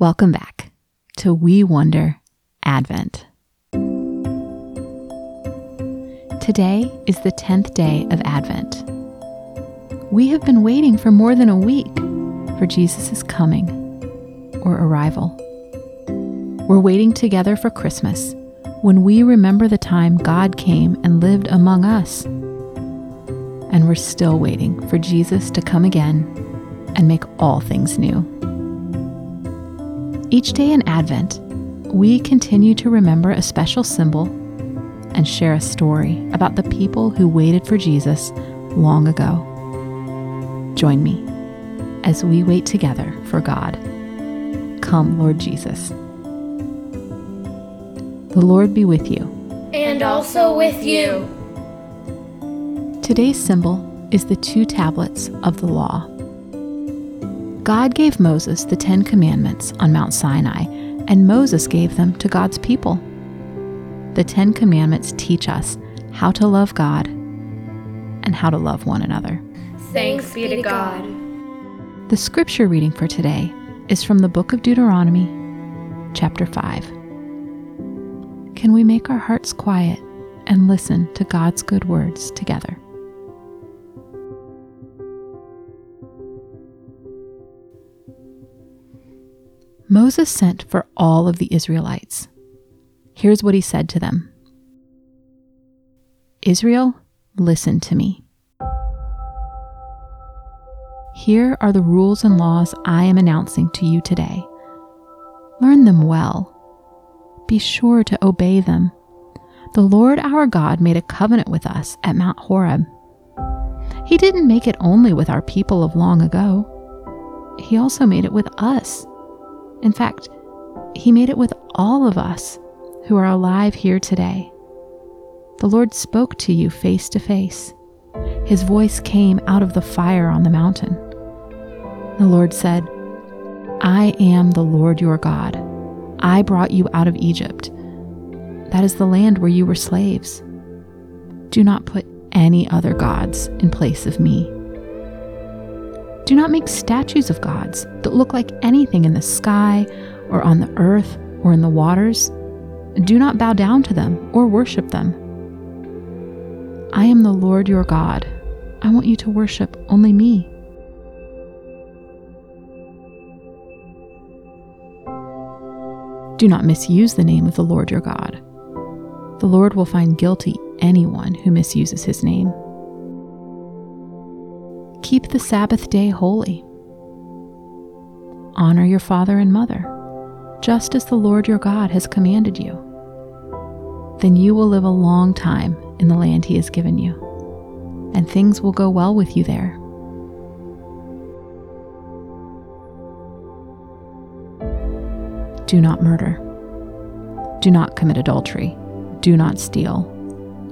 Welcome back to We Wonder Advent. Today is the 10th day of Advent. We have been waiting for more than a week for Jesus' coming or arrival. We're waiting together for Christmas when we remember the time God came and lived among us. And we're still waiting for Jesus to come again and make all things new. Each day in Advent, we continue to remember a special symbol and share a story about the people who waited for Jesus long ago. Join me as we wait together for God. Come, Lord Jesus. The Lord be with you. And also with you. Today's symbol is the two tablets of the law. God gave Moses the Ten Commandments on Mount Sinai, and Moses gave them to God's people. The Ten Commandments teach us how to love God and how to love one another. Thanks be to God. The scripture reading for today is from the book of Deuteronomy, chapter 5. Can we make our hearts quiet and listen to God's good words together? Moses sent for all of the Israelites. Here's what he said to them Israel, listen to me. Here are the rules and laws I am announcing to you today. Learn them well. Be sure to obey them. The Lord our God made a covenant with us at Mount Horeb. He didn't make it only with our people of long ago, He also made it with us in fact, He made it with all of us who are alive here today. The Lord spoke to you face to face. His voice came out of the fire on the mountain. The Lord said, I am the Lord your God. I brought you out of Egypt. That is the land where you were slaves. Do not put any other gods in place of me. Do not make statues of gods that look like anything in the sky or on the earth or in the waters. Do not bow down to them or worship them. I am the Lord your God. I want you to worship only me. Do not misuse the name of the Lord your God. The Lord will find guilty anyone who misuses his name. Keep the Sabbath day holy. Honor your father and mother, just as the Lord your God has commanded you. Then you will live a long time in the land he has given you, and things will go well with you there. Do not murder. Do not commit adultery. Do not steal.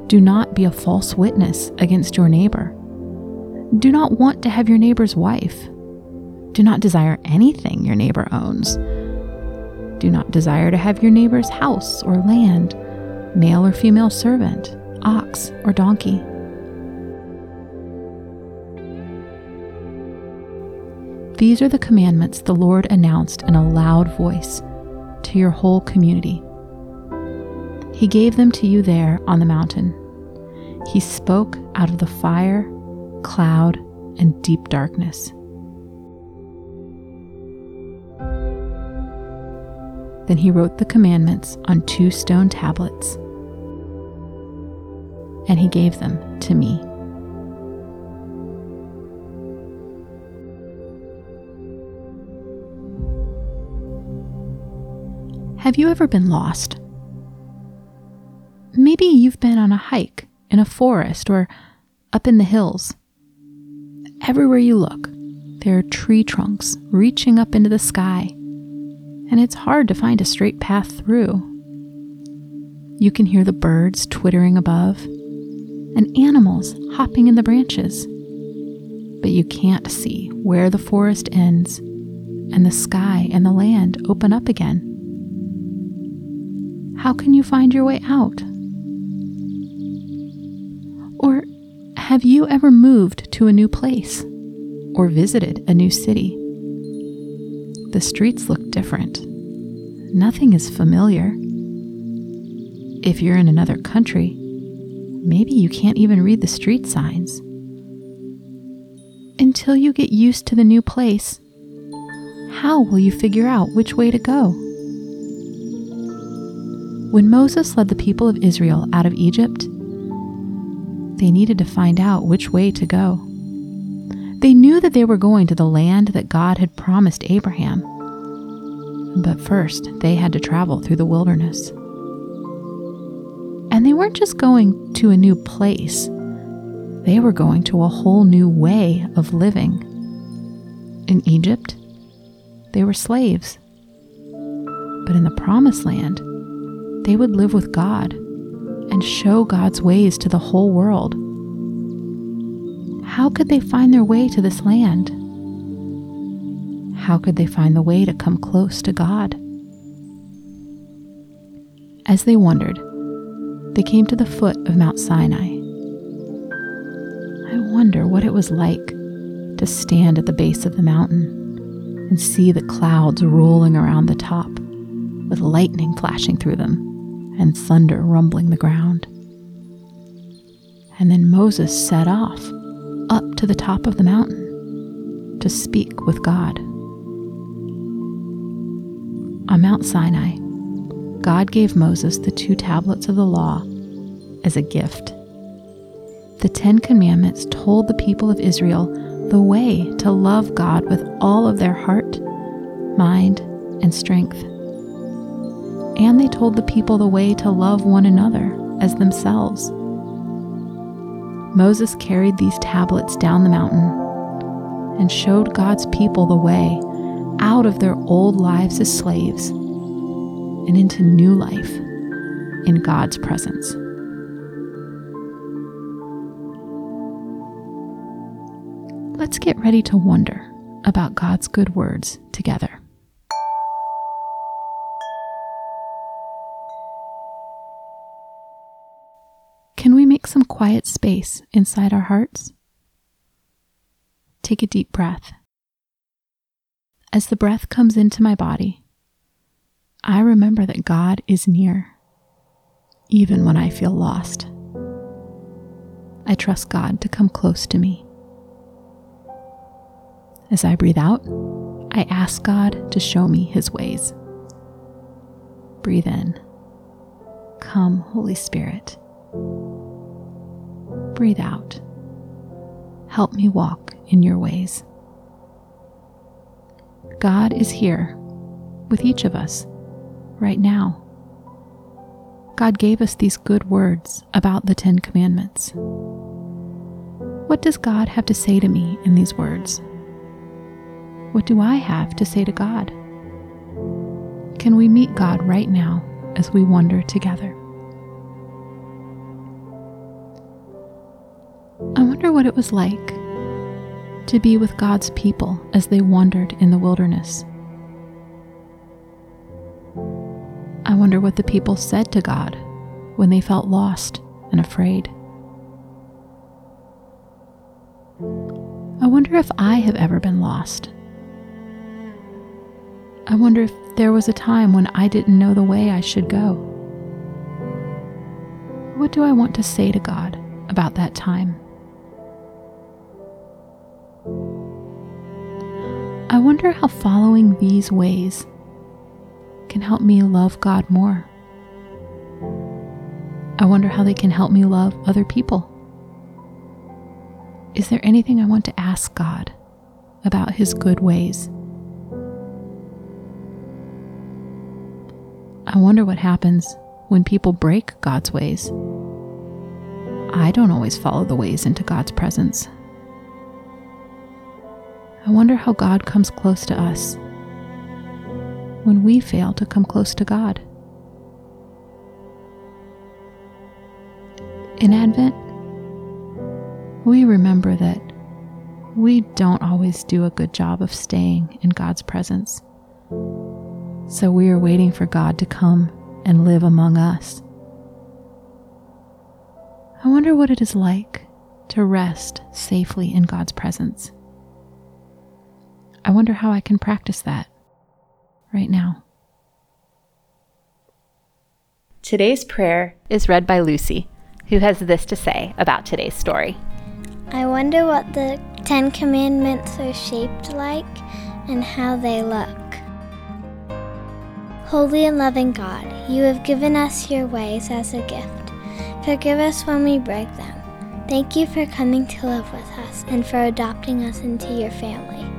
Do not be a false witness against your neighbor. Do not want to have your neighbor's wife. Do not desire anything your neighbor owns. Do not desire to have your neighbor's house or land, male or female servant, ox or donkey. These are the commandments the Lord announced in a loud voice to your whole community. He gave them to you there on the mountain. He spoke out of the fire cloud, and deep darkness. Then he wrote the commandments on two stone tablets, and he gave them to me. Have you ever been lost? Maybe you've been on a hike in a forest or up in the hills. Everywhere you look, there are tree trunks reaching up into the sky, and it's hard to find a straight path through. You can hear the birds twittering above and animals hopping in the branches, but you can't see where the forest ends and the sky and the land open up again. How can you find your way out? Have you ever moved to a new place or visited a new city? The streets look different. Nothing is familiar. If you're in another country, maybe you can't even read the street signs. Until you get used to the new place, how will you figure out which way to go? When Moses led the people of Israel out of Egypt, they needed to find out which way to go. They knew that they were going to the land that God had promised Abraham. But first, they had to travel through the wilderness. And they weren't just going to a new place, they were going to a whole new way of living. In Egypt, they were slaves. But in the Promised Land, they would live with God and show God's ways to the whole world. How could they find their way to this land? How could they find the way to come close to God? As they wondered, they came to the foot of Mount Sinai. I wonder what it was like to stand at the base of the mountain and see the clouds rolling around the top, with lightning flashing through them and thunder rumbling the ground. And then Moses set off up to the top of the mountain to speak with God. On Mount Sinai, God gave Moses the two tablets of the law as a gift. The Ten Commandments told the people of Israel the way to love God with all of their heart, mind, and strength and they told the people the way to love one another as themselves. Moses carried these tablets down the mountain and showed God's people the way out of their old lives as slaves and into new life in God's presence. Let's get ready to wonder about God's good words together. Quiet space inside our hearts? Take a deep breath. As the breath comes into my body, I remember that God is near, even when I feel lost. I trust God to come close to me. As I breathe out, I ask God to show me his ways. Breathe in. Come, Holy Spirit. Breathe out. Help me walk in your ways. God is here with each of us right now. God gave us these good words about the Ten Commandments. What does God have to say to me in these words? What do I have to say to God? Can we meet God right now as we wander together? What it was like to be with God's people as they wandered in the wilderness. I wonder what the people said to God when they felt lost and afraid. I wonder if I have ever been lost. I wonder if there was a time when I didn't know the way I should go. What do I want to say to God about that time? I wonder how following these ways can help me love God more. I wonder how they can help me love other people. Is there anything I want to ask God about His good ways? I wonder what happens when people break God's ways. I don't always follow the ways into God's presence. I wonder how God comes close to us when we fail to come close to God. In Advent, we remember that we don't always do a good job of staying in God's presence. So we are waiting for God to come and live among us. I wonder what it is like to rest safely in God's presence. I wonder how I can practice that right now. Today's prayer is read by Lucy, who has this to say about today's story. I wonder what the Ten Commandments are shaped like and how they look. Holy and loving God, you have given us your ways as a gift. Forgive us when we break them. Thank you for coming to live with us and for adopting us into your family.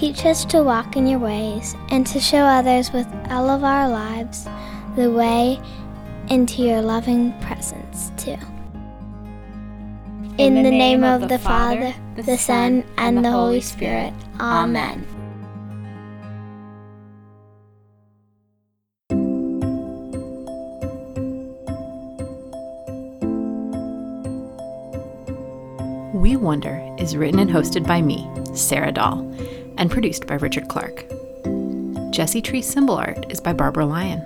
Teach us to walk in your ways and to show others with all of our lives the way into your loving presence, too. In, the, name, of the Father, the Son, and the Holy Spirit. Amen. We Wonder is written and hosted by me, Sarah Dahl, and produced by Richard Clark. Jesse Tree symbol art is by Barbara Lyon.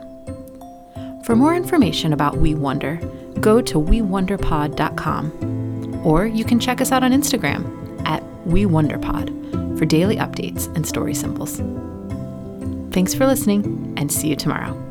For more information about We Wonder, go to wewonderpod.com or you can check us out on Instagram at WeWonderPod for daily updates and story symbols. Thanks for listening and see you tomorrow.